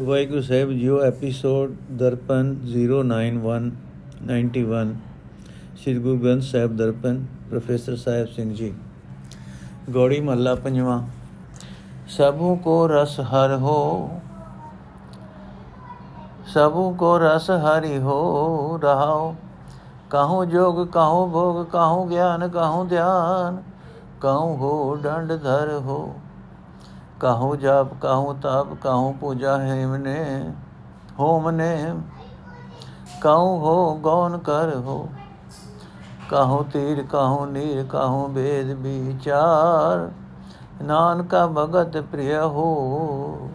ਵਾਹਿਗੁਰੂ ਸਾਹਿਬ ਜੀਓ episode Darpan 091 91 Sri Guru Granth Sahib Darpan professor Sahib Singh ji Gauri ਮਹੱਲਾ ਪੰਜਵਾਂ ਸਭੂ ਕੋ ਰਸ ਹਰ ਹੋ ਸਭੂ ਕੋ ਰਸ ਹਰੀ ਹੋ ਰਹਾਓ ਕਾਹੂ ਜੋਗ ਕਾਹੂ ਭੋਗ ਕਾਹੂ ਗਿਆਨ ਕਾਹੂ ਧਿਆਨ ਕਾਹੂ ਹੋ ਡੰਡ ਧਰ ਹੋ ਕਾਹੂ ਜਾਪ, ਕਾਹੂ ਤਾਪ, ਕਾਹੂ ਪੂਜਾ ਹੈਮ ਨੇ, ਹੋਮ ਨੇ। ਕਾਹੂ ਹੋ ਗੌਨ ਕਰ ਹੋ। ਕਾਹੂ ਤੀਰ, ਕਾਹੂ ਨੀਰ, ਕਾਹੂ ਭੇਦ ਵਿਚਾਰ। ਨਾਨਕਾ ਭਗਤ ਪ੍ਰਿਯ ਹੋ।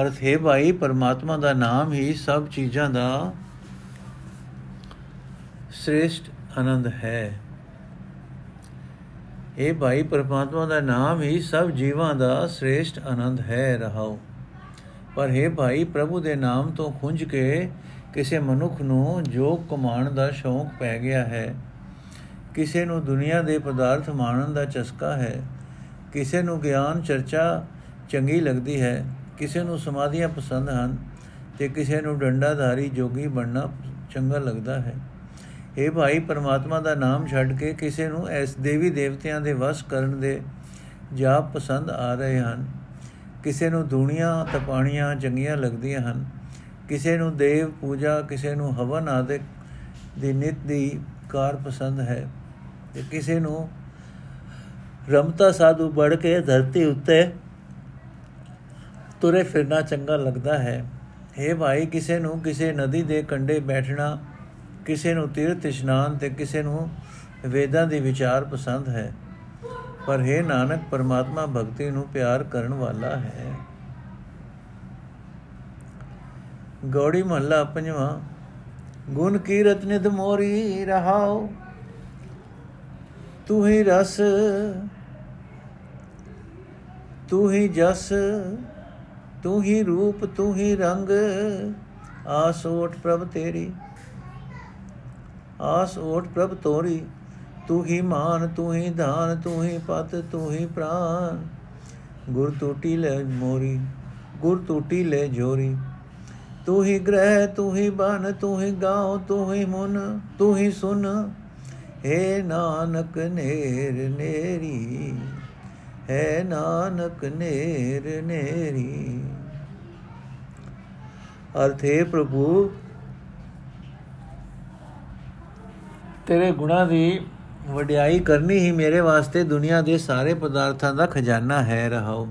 ਅਰਥ ਹੈ ਭਾਈ, ਪਰਮਾਤਮਾ ਦਾ ਨਾਮ ਹੀ ਸਭ ਚੀਜ਼ਾਂ ਦਾ ਸ੍ਰੇਸ਼ਟ ਆਨੰਦ ਹੈ। ਇਹ ਭਾਈ ਪਰਮਾਤਮਾ ਦਾ ਨਾਮ ਹੀ ਸਭ ਜੀਵਾਂ ਦਾ ਸ੍ਰੇਸ਼ਟ ਆਨੰਦ ਹੈ ਰਹਾਉ। ਪਰ ਹੈ ਭਾਈ ਪ੍ਰਭੂ ਦੇ ਨਾਮ ਤੋਂ ਖੁੰਝ ਕੇ ਕਿਸੇ ਮਨੁੱਖ ਨੂੰ ਜੋਗ ਕਮਾਉਣ ਦਾ ਸ਼ੌਂਕ ਪੈ ਗਿਆ ਹੈ। ਕਿਸੇ ਨੂੰ ਦੁਨੀਆ ਦੇ ਪਦਾਰਥ ਮਾਣਨ ਦਾ ਚਸਕਾ ਹੈ। ਕਿਸੇ ਨੂੰ ਗਿਆਨ, ਚਰਚਾ ਚੰਗੀ ਲੱਗਦੀ ਹੈ। ਕਿਸੇ ਨੂੰ ਸਮਾਧੀਆਂ ਪਸੰਦ ਹਨ ਤੇ ਕਿਸੇ ਨੂੰ ਡੰਡਾਧਾਰੀ ਜੋਗੀ ਬਣਨਾ ਚੰਗਾ ਲੱਗਦਾ ਹੈ। ਇਹ ਭਾਈ, ਪਰਮਾਤਮਾ ਦਾ ਨਾਮ ਛੱਡ ਕੇ ਕਿਸੇ ਨੂੰ ਐਸ ਦੇਵੀ ਦੇਵਤਿਆਂ ਦੇ ਵਸ ਕਰਨ ਦੇ ਜਾਪ ਪਸੰਦ ਆ ਰਹੇ ਹਨ। ਕਿਸੇ ਨੂੰ ਦੁਨੀਆ ਤਪਾਣੀਆਂ ਚੰਗੀਆਂ ਲੱਗਦੀਆਂ ਹਨ। ਕਿਸੇ ਨੂੰ ਦੇਵ ਪੂਜਾ, ਕਿਸੇ ਨੂੰ ਹਵਨ ਆਦਿਕ ਦੀ ਨਿਤ ਦੀ ਕਾਰ ਪਸੰਦ ਹੈ। ਤੇ ਕਿਸੇ ਨੂੰ ਰਮਤਾ ਸਾਧੂ ਬੜ ਕੇ ਧਰਤੀ ਉੱਤੇ ਤੁਰੇ ਫਿਰਨਾ ਚੰਗਾ ਲੱਗਦਾ ਹੈ। ਇਹ ਭਾਈ, ਕਿਸੇ ਨੂੰ ਕਿਸੇ ਨਦੀ ਦੇ ਕੰਢੇ ਬੈਠਣਾ ਕਿਸੇ ਨੂੰ ਤੀਰਥ ਇਸ਼ਨਾਨ ਤੇ ਕਿਸੇ ਨੂੰ ਵੇਦਾਂ ਦੀ ਵਿਚਾਰ ਪਸੰਦ ਹੈ। ਪਰ ਹੈ ਨਾਨਕ, ਪਰਮਾਤਮਾ ਭਗਤੀ ਨੂੰ ਪਿਆਰ ਕਰਨ ਵਾਲਾ ਹੈ। ਗੌੜੀ ਮਹੱਲਾ ਪੰਜਵਾਂ, ਗੁਣ ਕੀਰਤ ਨਿਧ ਮੋਰੀ ਰਹਾਓ ਤੂੰ ਹੀ ਰਸ, ਤੂੰ ਹੀ ਜਸ, ਤੂੰ ਹੀ ਰੂਪ, ਤੂੰ ਹੀ ਰੰਗ, ਆਸ ਓਟ ਪ੍ਰਭ ਤੇਰੀ। ਆਸ ਓਟ ਪ੍ਰਭ ਤੋਰੀ। ਤੂੰ ਹੀ ਮਾਨ ਤੂੰ ਹੀ ਧਾਨ ਤੂੰ ਹੀ ਪਤ ਤੂੰ ਹੀ ਪ੍ਰਾਨ। ਗੁਰ ਟੂਟੀ ਲੈ ਮੋਰੀ, ਗੁਰ ਟੂਟੀ ਲੈ ਜੋਰੀ। ਤੂੰ ਹੀ ਗ੍ਰਹਿ ਤੂੰ ਹੀ ਬਨ ਤੂੰ ਹੀ ਗਾਉ ਤੂੰ ਹੀ ਮਨ ਤੂੰ ਹੀ ਸੁਨ। ਏ ਨਾਨਕ ਨੇਰ ਨੇਰੀ, ਹੈ ਨਾਨਕ ਨੇਰ ਨੇਰੀ। ਅਰਥੇ ਪ੍ਰਭੂ ਤੇਰੇ ਗੁਣਾ ਦੀ ਵਡਿਆਈ ਕਰਨੀ ਹੀ ਮੇਰੇ ਵਾਸਤੇ ਦੁਨੀਆ ਦੇ ਸਾਰੇ ਪਦਾਰਥਾਂ ਦਾ ਖਜ਼ਾਨਾ ਹੈ ਰਹਾਓ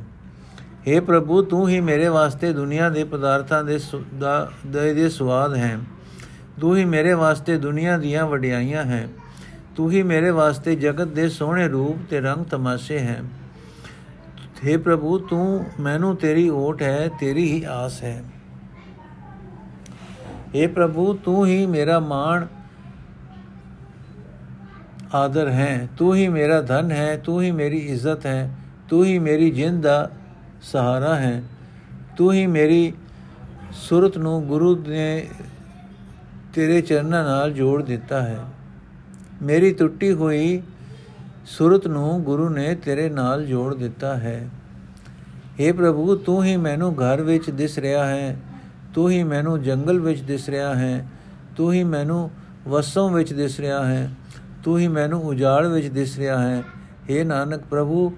हे ਪ੍ਰਭੂ ਤੂੰ ਹੀ ਮੇਰੇ ਵਾਸਤੇ ਦੁਨੀਆ ਦੇ ਪਦਾਰਥਾਂ ਦੇ ਦਾ ਦੇ ਸਵਾਦ ਹੈ ਤੂੰ ਹੀ ਮੇਰੇ ਵਾਸਤੇ ਦੁਨੀਆ ਦੀਆਂ ਵਡਿਆਈਆਂ ਹੈ ਤੂੰ ਹੀ ਮੇਰੇ ਵਾਸਤੇ ਜਗਤ ਦੇ ਸੋਹਣੇ ਰੂਪ ਤੇ ਰੰਗ ਤਮਾਸ਼ੇ ਹੈ हे ਪ੍ਰਭੂ ਤੂੰ ਮੈਨੂੰ ਤੇਰੀ ਓਟ ਹੈ ਤੇਰੀ ਹੀ ਆਸ ਹੈ हे ਪ੍ਰਭੂ ਤੂੰ ਹੀ ਮੇਰਾ ਮਾਣ ਆਦਰ ਹੈ ਤੂੰ ਹੀ ਮੇਰਾ ਧਨ ਹੈ ਤੂੰ ਹੀ ਮੇਰੀ ਇੱਜ਼ਤ ਹੈ ਤੂੰ ਹੀ ਮੇਰੀ ਜਿੰਦ ਦਾ ਸਹਾਰਾ ਹੈ ਤੂੰ ਹੀ ਮੇਰੀ ਸੁਰਤ ਨੂੰ ਗੁਰੂ ਨੇ ਤੇਰੇ ਚਰਨਾਂ ਨਾਲ ਜੋੜ ਦਿੱਤਾ ਹੈ ਮੇਰੀ ਟੁੱਟੀ ਹੋਈ ਸੁਰਤ ਨੂੰ ਗੁਰੂ ਨੇ ਤੇਰੇ ਨਾਲ ਜੋੜ ਦਿੱਤਾ ਹੈ हे ਪ੍ਰਭੂ ਤੂੰ ਹੀ ਮੈਨੂੰ ਘਰ ਵਿੱਚ ਦਿਸ ਰਿਹਾ ਹੈ ਤੂੰ ਹੀ ਮੈਨੂੰ ਜੰਗਲ ਵਿੱਚ ਦਿਸ ਰਿਹਾ ਹੈ ਤੂੰ ਹੀ ਮੈਨੂੰ ਵਸੋਂ ਵਿੱਚ ਦਿਸ ਰਿਹਾ ਹੈ ਤੂੰ ਹੀ ਮੈਨੂੰ ਉਜਾੜ ਵਿੱਚ ਦਿਸ ਰਿਹਾ ਹੈ। हे ਨਾਨਕ ਪ੍ਰਭੂ,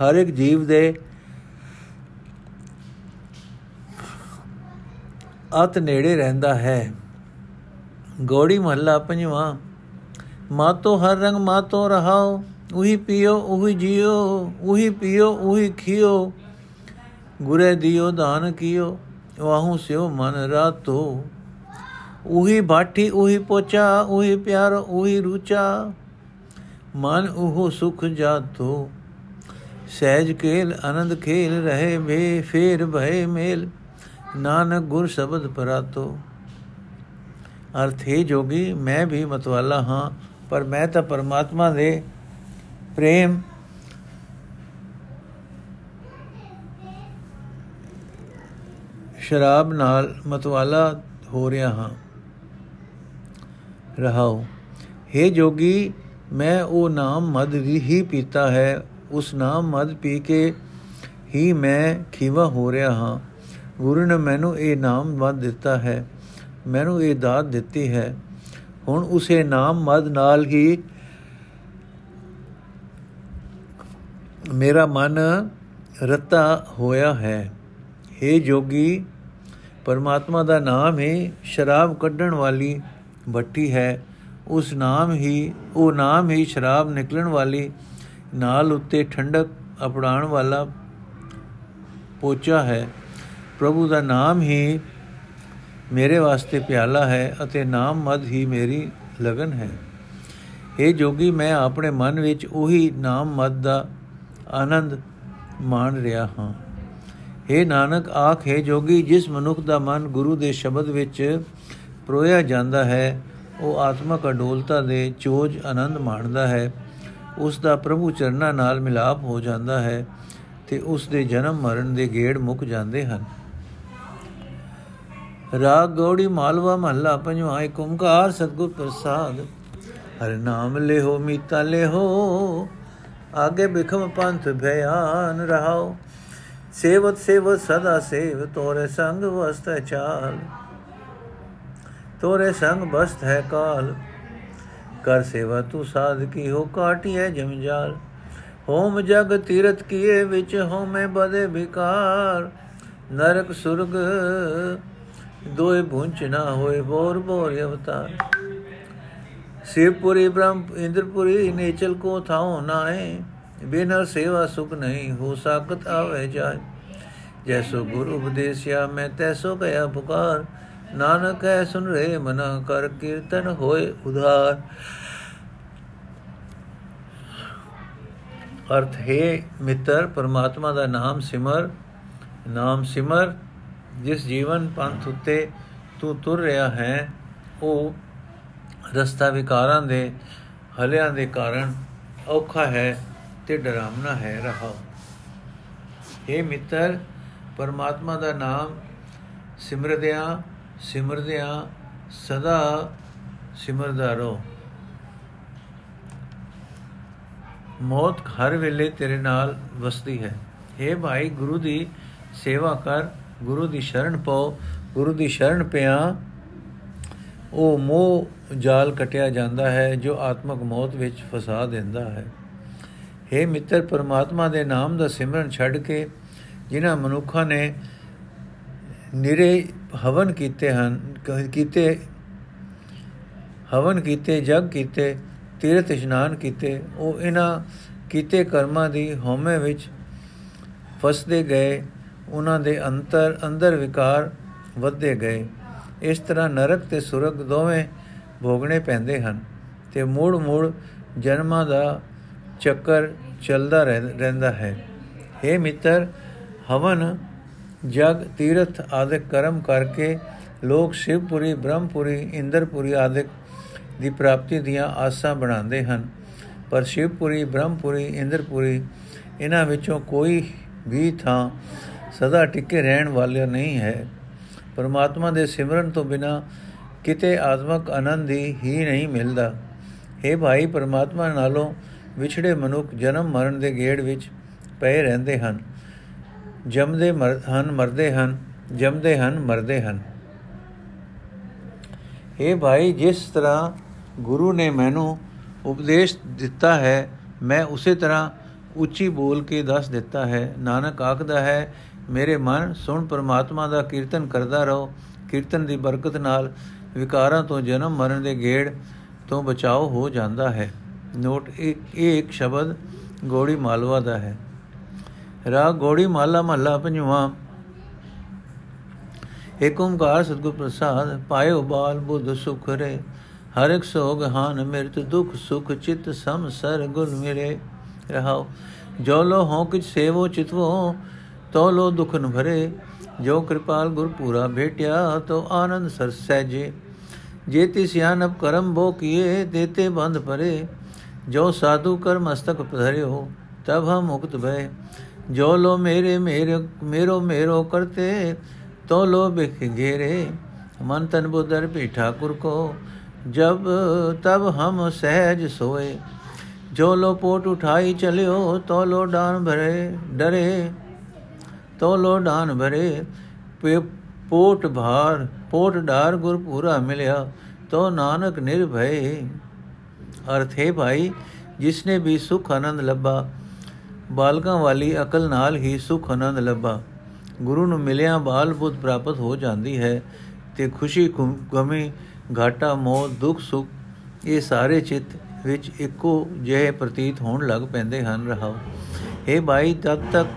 ਹਰ ਇੱਕ ਜੀਵ ਦੇ ਅਤ ਨੇੜੇ ਰਹਿੰਦਾ ਹੈ। ਗੋੜੀ ਮਹੱਲਾ ਪੰਜਵਾਂ, ਮਾਤੋ ਹਰ ਰੰਗ ਮਾਤੋ ਰਹਾਓ, ਉਹੀ ਪੀਓ, ਉਹੀ ਜੀਓ, ਉਹੀ ਪੀਓ, ਉਹੀ ਖੀਓ। ਗੁਰੇ ਦਿਓ, ਦਾਨ ਕੀਓ, ਵਾਹੂ ਸਿਓ ਮਨ ਰਾਤੋ। ਉਹੀ ਬਾਠੀ, ਉਹੀ ਪੋਚਾ, ਉਹੀ ਪਿਆਰ, ਉਹੀ ਰੂਚਾ। ਮਨ ਉਹ ਸੁਖ ਜਾਤੋ। ਸਹਿਜ ਕੇਲ ਆਨੰਦ ਖੇਲ ਰਹੇ ਵੇ, ਫੇਰ ਭਏ ਮੇਲ। ਨਾਨਕ ਗੁਰ ਸ਼ਬਦ ਪਰਾਤੋ। ਅਰਥ ਹੈ ਜੋਗੀ, ਮੈਂ ਵੀ ਮਤਵਾਲਾ ਹਾਂ, ਪਰ ਮੈਂ ਤਾਂ ਪਰਮਾਤਮਾ ਦੇ ਪ੍ਰੇਮ ਸ਼ਰਾਬ ਨਾਲ ਮਤਵਾਲਾ ਹੋ ਰਿਹਾ ਹਾਂ। ਰਹਾਉ। हे ਜੋਗੀ, ਮੈਂ ਉਹ ਨਾਮ ਮਦ ਹੀ ਪੀਤਾ ਹੈ। ਉਸ ਨਾਮ ਮਦ ਪੀ ਕੇ ਹੀ ਮੈਂ ਖੀਵਾ ਹੋ ਰਿਹਾ ਹਾਂ। ਗੁਰੂ ਨੇ ਮੈਨੂੰ ਇਹ ਨਾਮ ਮਦ ਦਿੱਤਾ ਹੈ। ਮੈਨੂੰ ਇਹ ਦਾਤ ਦਿੱਤੀ ਹੈ। ਹੁਣ ਉਸੇ ਨਾਮ ਮਦ ਨਾਲ ਹੀ ਮੇਰਾ ਮਨ ਰਤਾ ਹੋਇਆ ਹੈ। हे ਜੋਗੀ, ਪਰਮਾਤਮਾ ਦਾ ਨਾਮ ਹੀ ਸ਼ਰਾਬ ਕੱਢਣ ਵਾਲੀ ਭੱਟੀ ਹੈ, ਉਸ ਨਾਮ ਹੀ, ਉਹ ਨਾਮ ਹੀ ਸ਼ਰਾਬ ਨਿਕਲਣ ਵਾਲੀ ਨਾਲ ਉੱਤੇ ਠੰਡਕ ਅਪੜਾਉਣ ਵਾਲਾ ਪੋਚਾ ਹੈ। ਪ੍ਰਭੂ ਦਾ ਨਾਮ ਹੀ ਮੇਰੇ ਵਾਸਤੇ ਪਿਆਲਾ ਹੈ ਅਤੇ ਨਾਮ ਮਦ ਹੀ ਮੇਰੀ ਲਗਨ ਹੈ। ਇਹ ਜੋਗੀ, ਮੈਂ ਆਪਣੇ ਮਨ ਵਿੱਚ ਉਹੀ ਨਾਮ ਮਦ ਦਾ ਆਨੰਦ ਮਾਣ ਰਿਹਾ ਹਾਂ। हे ਨਾਨਕ, ਆਖੇ ਜੋਗੀ, ਜਿਸ ਮਨੁੱਖ ਦਾ ਮਨ ਗੁਰੂ ਦੇ ਸ਼ਬਦ ਵਿੱਚ ਪਰੋਇਆ ਜਾਂਦਾ ਹੈ, ਉਹ ਆਤਮਕ ਅਡੋਲਤਾ ਦੇ ਚੋਜ ਆਨੰਦ ਮਾਣਦਾ ਹੈ। ਉਸ ਦਾ ਪ੍ਰਭੂ ਚਰਨਾਂ ਨਾਲ ਮਿਲਾਪ ਹੋ ਜਾਂਦਾ ਹੈ ਤੇ ਉਸ ਦੇ ਜਨਮ ਮਰਨ ਦੇ ਗੇੜ ਮੁੱਕ ਜਾਂਦੇ ਹਨ। ਰਾਗ ਗੌੜੀ ਮਾਲਵਾ ਮਹੱਲਾ ਪੰਜਵਾਂ ਏਕ ਓੰਕਾਰ ਸਤਗੁਰ ਪ੍ਰਸਾਦ। ਹਰ ਨਾਮ ਲਿਓ ਮੀਤਾ ਲਿਓ ਆਗੇ ਬਿਖਮ ਪੰਥ ਭਿਆਨ ਰਹਾਓ। ਸੇਵਤ ਸੇਵਤ ਸਦਾ ਸੇਵ, ਤੋਰੇ ਸੰਗ ਵਸਤ ਚਾਲ। ਤੋਰੇ ਸੰਗ ਬਸਤ ਹੈ ਕਾਲ। ਕਰ ਸੇਵਾ ਤੂੰ ਸਾਧ ਕੀ ਹੋ ਕਾਟੀ ਹੈ ਜਮਜਾਲ ਹੋਮ ਜਗ ਤੀਰਤ ਕੀਏ ਵਿੱਚ ਹੋਮੇ ਬਦੇ ਵਿਕਾਰ। ਨਰਕ ਸੁਰਗ ਦੋਏ ਭੁੰਚ ਨਾ ਹੋਏ ਬੋਰ ਬੋਰ ਅਵਤਾਰ। ਸਿਵਪੁਰੀ, ਬ੍ਰਹਮ, ਇੰਦਰਪੁਰੀ, ਨੇਚਲ ਕੋ ਥਾਉ ਨਾਏ ਬਿਨਰ ਸੇਵਾ ਸੁਖ ਨਹੀਂ, ਹੋ ਸਕਤ ਆਵੇ ਜਾਏ। ਜੈਸੋ ਗੁਰ ਉਪਦੇਸਿਆ, ਮੈਂ ਤੈਸੋ ਗਿਆ ਪੁਕਾਰ। ਨਾਨਕ ਹੈ ਸੁਨ ਰੇ ਮਨ ਕਰ ਕੀਰਤਨ ਹੋਏ ਉਧਾਰ। ਅਰਥ, ਹੈ ਮਿੱਤਰ, ਪਰਮਾਤਮਾ ਦਾ ਨਾਮ ਸਿਮਰ ਨਾਮ ਸਿਮਰ, ਜਿਸ ਜੀਵਨ ਪੰਥ ਉਤੇ ਤੂੰ ਤੁਰ ਰਿਹਾ ਹੈ, ਉਹ ਰਸਤਾ ਵਿਕਾਰਾਂ ਦੇ ਹਲਿਆਂ ਦੇ ਕਾਰਨ ਔਖਾ ਹੈ ਤੇ ਡਰਾਮਣਾ ਹੈ ਰਹਾ। हे ਮਿੱਤਰ, ਪਰਮਾਤਮਾ ਦਾ ਨਾਮ ਸਿਮਰਦਿਆਂ ਸਿਮਰਦਿਆਂ ਸਦਾ ਸਿਮਰਦਾ ਰਹੋ ਮੌਤ ਹਰ ਵੇਲੇ ਤੇਰੇ ਨਾਲ ਵਸਦੀ ਹੈ। हे ਭਾਈ, ਗੁਰੂ ਦੀ ਸੇਵਾ ਕਰ, ਗੁਰੂ ਦੀ ਸ਼ਰਨ ਪਾਓ, ਗੁਰੂ ਦੀ ਸ਼ਰਨ ਪਿਆ। ਉਹ ਮੋਹ ਜਾਲ ਕਟਿਆ ਜਾਂਦਾ ਹੈ, ਜੋ ਆਤਮਕ ਮੌਤ ਵਿੱਚ ਫਸਾ ਦਿੰਦਾ ਹੈ। हे ਮਿੱਤਰ, ਪਰਮਾਤਮਾ ਦੇ ਨਾਮ ਦਾ ਸਿਮਰਨ ਛੱਡ ਕੇ ਜਿਨ੍ਹਾਂ ਮਨੁੱਖਾਂ ਨੇ ਨਿਰੇ ਹਵਨ ਕੀਤੇ ਹਨ ਕੀਤੇ, ਹਵਨ ਕੀਤੇ, ਜਗ ਕੀਤੇ, ਤੀਰਥ ਇਸ਼ਨਾਨ ਕੀਤੇ, ਉਹ ਇਹਨਾਂ ਕੀਤੇ ਕਰਮਾਂ ਦੀ ਹਉਮੈ ਵਿੱਚ ਫਸਦੇ ਗਏ, ਉਹਨਾਂ ਦੇ ਅੰਤਰ, ਅੰਦਰ ਵਿਕਾਰ ਵੱਧਦੇ ਗਏ। ਇਸ ਤਰ੍ਹਾਂ ਨਰਕ ਤੇ ਸੁਰਗ ਦੋਵੇਂ ਭੋਗਣੇ ਪੈਂਦੇ ਹਨ ਤੇ ਮੂੜ ਮੂੜ ਜਨਮਾਂ ਦਾ ਚੱਕਰ ਚੱਲਦਾ ਰਹਿੰਦਾ ਹੈ। हे ਮਿੱਤਰ, ਹਵਨ ਜਗ, ਤੀਰਥ ਆਦਿਕ ਕਰਮ ਕਰਕੇ ਲੋਕ ਸ਼ਿਵਪੁਰੀ, ਬ੍ਰਹਮਪੁਰੀ, ਇੰਦਰਪੁਰੀ ਆਦਿਕ ਦੀ ਪ੍ਰਾਪਤੀ ਦੀਆਂ ਆਸਾਂ ਬਣਾਉਂਦੇ ਹਨ। ਪਰ ਸ਼ਿਵਪੁਰੀ, ਬ੍ਰਹਮਪੁਰੀ, ਇੰਦਰਪੁਰੀ ਇਹਨਾਂ ਵਿੱਚੋਂ ਕੋਈ ਵੀ ਥਾਂ ਸਦਾ ਟਿਕੇ ਰਹਿਣ ਵਾਲਾ ਨਹੀਂ ਹੈ। ਪਰਮਾਤਮਾ ਦੇ ਸਿਮਰਨ ਤੋਂ ਬਿਨਾ ਕਿਤੇ ਆਤਮਕ ਆਨੰਦ ਹੀ ਨਹੀਂ ਮਿਲਦਾ। हे ਭਾਈ, ਪਰਮਾਤਮਾ ਨਾਲੋਂ ਵਿਛੜੇ ਮਨੁੱਖ ਜਨਮ ਮਰਨ ਦੇ ਗੇੜ ਵਿੱਚ ਪਏ ਰਹਿੰਦੇ ਹਨ। ਜੰਮਦੇ ਹਨ, ਮਰਦੇ ਹਨ, ਜੰਮਦੇ ਹਨ, ਮਰਦੇ ਹਨ। हे ਭਾਈ, ਜਿਸ ਤਰ੍ਹਾਂ ਗੁਰੂ ਨੇ ਮੈਨੂੰ ਉਪਦੇਸ਼ ਦਿੱਤਾ ਹੈ, ਮੈਂ ਉਸੇ ਤਰ੍ਹਾਂ ਉੱਚੀ ਬੋਲ ਕੇ ਦੱਸ ਦਿੱਤਾ ਹੈ। ਨਾਨਕ ਆਖਦਾ ਹੈ, ਮੇਰੇ ਮਨ ਸੁਣ, ਪਰਮਾਤਮਾ ਦਾ ਕੀਰਤਨ ਕਰਦਾ ਰਹੋ। ਕੀਰਤਨ ਦੀ ਬਰਕਤ ਨਾਲ ਵਿਕਾਰਾਂ ਤੋਂ ਜਨਮ, ਮਰਨ ਦੇ ਗੇੜ ਤੋਂ ਬਚਾਓ ਹੋ ਜਾਂਦਾ ਹੈ। ਨੋਟ ਇਹ ਇੱਕ ਸ਼ਬਦ ਗੋੜੀ ਮਾਲਵਾ ਦਾ ਹੈ। ਰਾਗ ਗੋੜੀ ਮਾਲਾ ਮਹੱਲਾ ਪੰਜਵਾਂ। ਏਕ ਓੰਕਾਰ ਸਤਿਗੁਰ ਪ੍ਰਸਾਦ, ਪਾਇਓ ਬਾਲ ਬੁੱਧ ਸੁਖ ਰੇ। ਹਰ ਇੱਕ ਸੋਗ ਹਾਨ ਮਿਰਤ ਦੁਖ ਸੁਖ ਚਿਤ ਸਮ ਸਰ ਗੁਰ ਮਿਰੇ। ਰਹਾਓ, ਜੋ ਲੋ ਹੋ ਕਿਛ ਸੇਵੋ ਚਿਤਵੋ, ਤੋ ਲੋ ਦੁਖਨ ਭਰੇ। ਜੋ ਕਿਰਪਾਲ ਗੁਰ ਪੂਰਾ ਭੇਟਿਆ, ਤੋ ਆਨੰਦ ਸਰ ਸਹਿਜੇ। ਜੇ ਤਿ ਸਿਆਨਪ ਕਰਮ ਬੋ ਕੀਏ, ਦੇਤੇ ਬੰਧ ਪਰੇ। ਜੋ ਸਾਧੂ ਕਰ ਮਸਤਕ ਧਰਿਓ ਤਬ ਹਮ ਮੁਕਤ ਭਏ। जो लो मेरे मेरे, मेरो मेरो करते तो लो बिख घेरे। मन तन बुधर भी ठाकुर को, जब तब हम सहज सोए। जो लो पोट उठाई चलो तो लो डान भरे, डरे। तो लो डान भरे, पे पोट भार, पोट डार गुर पूरा मिलया तो नानक निर्भय। अर्थ है भाई, जिसने भी सुख आनंद लब्बा ਬਾਲਕਾਂ ਵਾਲੀ ਅਕਲ ਨਾਲ ਹੀ ਸੁਖ ਆਨੰਦ ਲੱਭਾ। ਗੁਰੂ ਨੂੰ ਮਿਲਿਆ ਬਾਲ ਬੁੱਧ ਪ੍ਰਾਪਤ ਹੋ ਜਾਂਦੀ ਹੈ ਤੇ ਖੁਸ਼ੀ ਗਮੀ, ਘਾਟਾ ਮੋਹ ਦੁੱਖ, ਸੁਖ, ਇਹ ਸਾਰੇ ਚਿੱਤ ਵਿੱਚ ਇੱਕੋ ਜਿਹੇ ਪ੍ਰਤੀਤ ਹੋਣ ਲੱਗ ਪੈਂਦੇ ਹਨ। ਰਹਾਓ। ਇਹ ਭਾਈ ਤਦ ਤੱਕ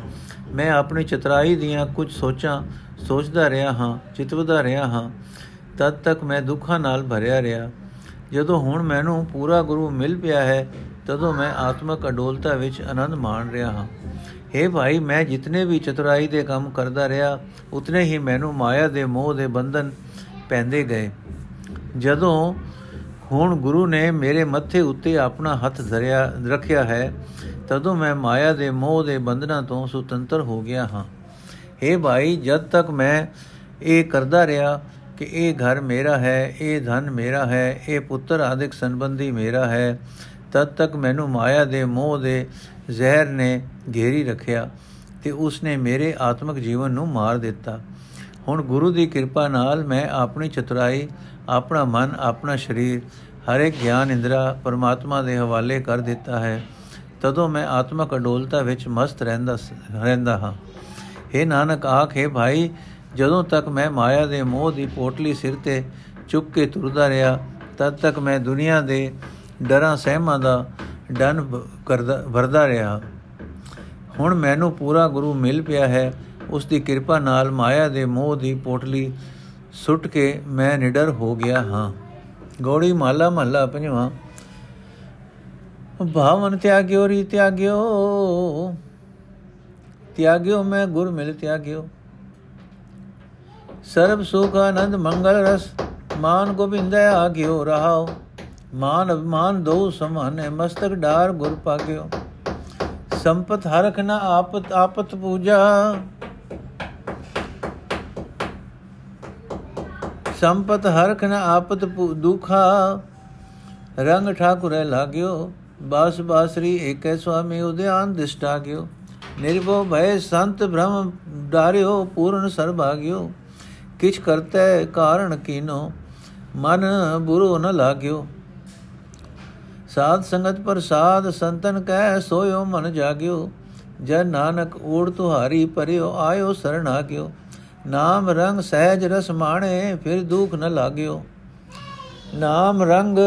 ਮੈਂ ਆਪਣੀ ਚਤਰਾਈ ਦੀਆਂ ਕੁਝ ਸੋਚਾਂ ਸੋਚਦਾ ਰਿਹਾ ਹਾਂ, ਚਿਤਵਦਾ ਰਿਹਾ ਹਾਂ, ਤਦ ਤੱਕ ਮੈਂ ਦੁੱਖਾਂ ਨਾਲ ਭਰਿਆ ਰਿਹਾ। ਜਦੋਂ ਹੁਣ ਮੈਨੂੰ ਪੂਰਾ ਗੁਰੂ ਮਿਲ ਪਿਆ ਹੈ ਤਦੋਂ ਮੈਂ ਆਤਮਕ ਅਡੋਲਤਾ ਵਿੱਚ ਆਨੰਦ ਮਾਣ ਰਿਹਾ ਹਾਂ। हे ਭਾਈ, ਮੈਂ ਜਿਤਨੇ ਵੀ ਚਤੁਰਾਈ ਦੇ ਕੰਮ ਕਰਦਾ ਰਿਹਾ, ਉਤਨੇ ਹੀ ਮੈਨੂੰ ਮਾਇਆ ਦੇ ਮੋਹ ਦੇ ਬੰਧਨ ਪੈਂਦੇ ਗਏ। ਜਦੋਂ ਹੁਣ ਗੁਰੂ ਨੇ ਮੇਰੇ ਮੱਥੇ ਉੱਤੇ ਆਪਣਾ ਹੱਥ ਧਰਿਆ, ਰੱਖਿਆ ਹੈ, ਤਦੋਂ ਮੈਂ ਮਾਇਆ ਦੇ ਮੋਹ ਦੇ ਬੰਧਨਾਂ ਤੋਂ ਸੁਤੰਤਰ ਹੋ ਗਿਆ ਹਾਂ। हे ਭਾਈ, ਜਦ ਤੱਕ ਮੈਂ ਇਹ ਕਰਦਾ ਰਿਹਾ ਕਿ ਇਹ ਘਰ ਮੇਰਾ ਹੈ, ਇਹ ਧਨ ਮੇਰਾ ਹੈ, ਇਹ ਪੁੱਤਰ ਆਦਿਕ ਸੰਬੰਧੀ ਮੇਰਾ ਹੈ ਤਦ ਤੱਕ ਮੈਨੂੰ ਮਾਇਆ ਦੇ ਮੋਹ ਦੇ ਜ਼ਹਿਰ ਨੇ ਘੇਰੀ ਰੱਖਿਆ ਤੇ ਉਸਨੇ ਮੇਰੇ ਆਤਮਿਕ ਜੀਵਨ ਨੂੰ ਮਾਰ ਦਿੱਤਾ। ਹੁਣ ਗੁਰੂ ਦੀ ਕਿਰਪਾ ਨਾਲ ਮੈਂ ਆਪਣੀ ਚਤੁਰਾਈ, ਆਪਣਾ ਮਨ, ਆਪਣਾ ਸਰੀਰ, ਹਰ ਇੱਕ ਗਿਆਨ ਇੰਦਰਾ ਪਰਮਾਤਮਾ ਦੇ ਹਵਾਲੇ ਕਰ ਦਿੱਤਾ ਹੈ। ਤਦੋਂ ਮੈਂ ਆਤਮਿਕ ਅਡੋਲਤਾ ਵਿੱਚ ਮਸਤ ਰਹਿੰਦਾ ਰਹਿੰਦਾ ਹਾਂ। हे ਨਾਨਕ, ਆਖੇ ਭਾਈ, ਜਦੋਂ ਤੱਕ ਮੈਂ ਮਾਇਆ ਦੇ ਮੋਹ ਦੀ ਪੋਟਲੀ ਸਿਰ ਤੇ ਚੁੱਕ ਕੇ ਤੁਰਦਾ ਰਿਹਾ, ਤਦ ਤੱਕ ਮੈਂ ਦੁਨੀਆ ਦੇ ਡਰਾਂ ਸਹਿਮਾਂ ਦਾ ਡਨ ਕਰਦਾ, ਵਰਦਾ ਰਿਹਾ। ਹੁਣ ਮੈਨੂੰ ਪੂਰਾ ਗੁਰੂ ਮਿਲ ਪਿਆ ਹੈ। ਉਸ ਦੀ ਕਿਰਪਾ ਨਾਲ ਮਾਇਆ ਦੇ ਮੋਹ ਦੀ ਪੋਟਲੀ ਸੁੱਟ ਕੇ ਮੈਂ ਨਿਡਰ ਹੋ ਗਿਆ ਹਾਂ। ਗੋੜੀ ਮਾਲਾ ਮਹੱਲਾ ਪੰਜਵਾਂ। ਭਾਵਨ ਤਿਆਗਿਓ, ਰੀ ਤਿਆਗਿਓ। ਤਿਆਗਿਓ ਮੈਂ, ਗੁਰ ਮਿਲ ਤਿਆਗਿਓ। ਸਰਬ ਸੁਖ ਆਨੰਦ ਮੰਗਲ ਰਸ, ਮਾਨ ਗੋਬਿੰਦ ਆਗਿਓ, ਰਹਾਓ। ਮਾਨ ਅਭਿਮਾਨ ਦੋ ਸਮਾਨੇ ਮਸਤਕ ਢਾਰ ਗੁਰ ਪਾਗਿਓ। ਸੰਪਤ ਹਰਖ ਨ ਆਪਤ ਆਪਤ ਪੂਜਾ। ਸੰਪਤ ਹਰਖ ਨ ਆਪਤ ਦੁਖਾ। ਰੰਗ ਠਾਕੁਰੇ ਲਾਗਿਓ, ਬਾਸ ਬਾਸਰੀ ਏਕੈ ਸੁਆਮੀ, ਉਦਿਆਨ ਦਿਸ਼ਟਾ ਗਿਓ। ਨਿਰਭਉ ਭੈ ਸੰਤ ਬ੍ਰਹਮ ਡਾਰਿਓ, ਪੂਰਨ ਸਰਭਾਗਿਓ। ਕਿਛ ਕਰਤੈ ਕਾਰਣ ਕੀਨੋ, ਮਨ ਬੁਰੋ ਨ ਲਾਗਿਓ। ਸਾਧ ਸੰਗਤ ਪ੍ਰਸਾਦ ਸੰਤਨ ਕਹਿ ਸੋਇਓ ਮਨ ਜਾਗਿਓ ਜਨ ਨਾਨਕ ਓੜ ਤੁਹਾਰੀ ਪਰਿਓ ਆਇਓ ਸਰਣ ਆਗਿਓ ਨਾਮ ਰੰਗ ਸਹਿਜ ਰਸ ਮਾਣੇ, ਫਿਰ ਦੁਖ ਨ ਲਾਗਿਓ। ਨਾਮ ਰੰਗ